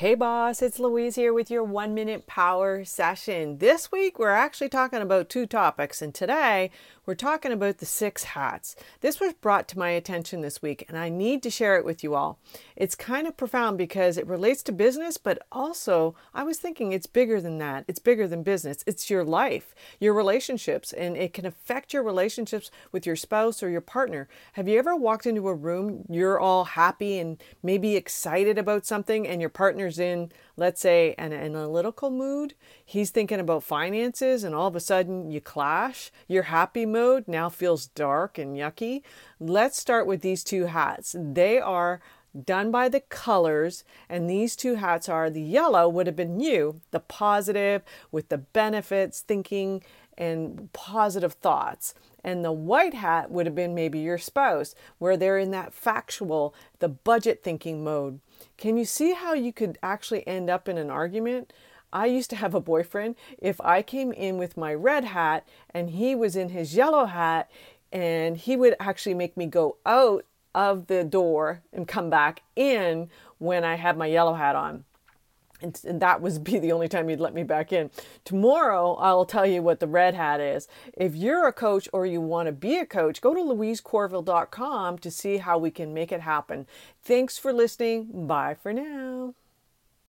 Hey boss, it's Louise here with your one minute power session. This week we're actually talking about two topics, and today we're talking about the six hats. This was brought to my attention this week, and I need to share it with you all. It's kind of profound because it relates to business, but also I was thinking it's bigger than that. It's bigger than business, it's your life, your relationships, and it can affect your relationships with your spouse or your partner. Have you ever walked into a room, you're all happy and maybe excited about something, and your partner in, let's say, an analytical mood. He's thinking about finances, and all of a sudden you clash. Your happy mode now feels dark and yucky. Let's start with these two hats. They are done by the colors, and these two hats are the yellow would have been you, the positive with the benefits, thinking, and positive thoughts. And the white hat would have been maybe your spouse, where they're in that factual, the budget thinking mode. Can you see how you could actually end up in an argument? I used to have a boyfriend. If I came in with my red hat and he was in his yellow hat, and he would actually make me go out of the door and come back in when I had my yellow hat on and, and that was be the only time you'd let me back in. Tomorrow, I'll tell you what the red hat is. If you're a coach or you want to be a coach, go to louisecorville.com to see how we can make it happen. Thanks for listening. Bye for now.